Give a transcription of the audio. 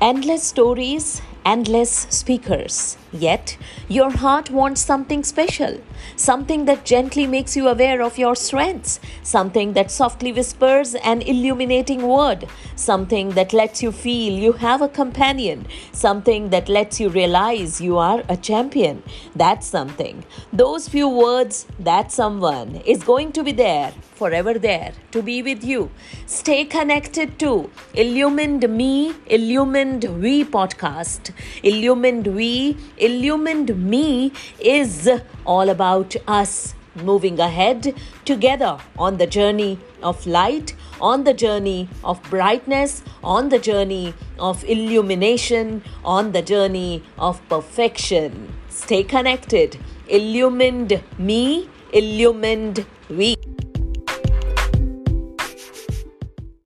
Endless stories, endless speakers. Yet, your heart wants something special, something that gently makes you aware of your strengths, something that softly whispers an illuminating word, something that lets you feel you have a companion, something that lets you realize you are a champion. That's something. Those few words, that someone is going to be there, forever there, to be with you. Stay connected to Illumined Me, Illumined We podcast. Illumined We, Illumined Me is all about us moving ahead together on the journey of light, on the journey of brightness, on the journey of illumination, on the journey of perfection. Stay connected. Illumined me, illumined we.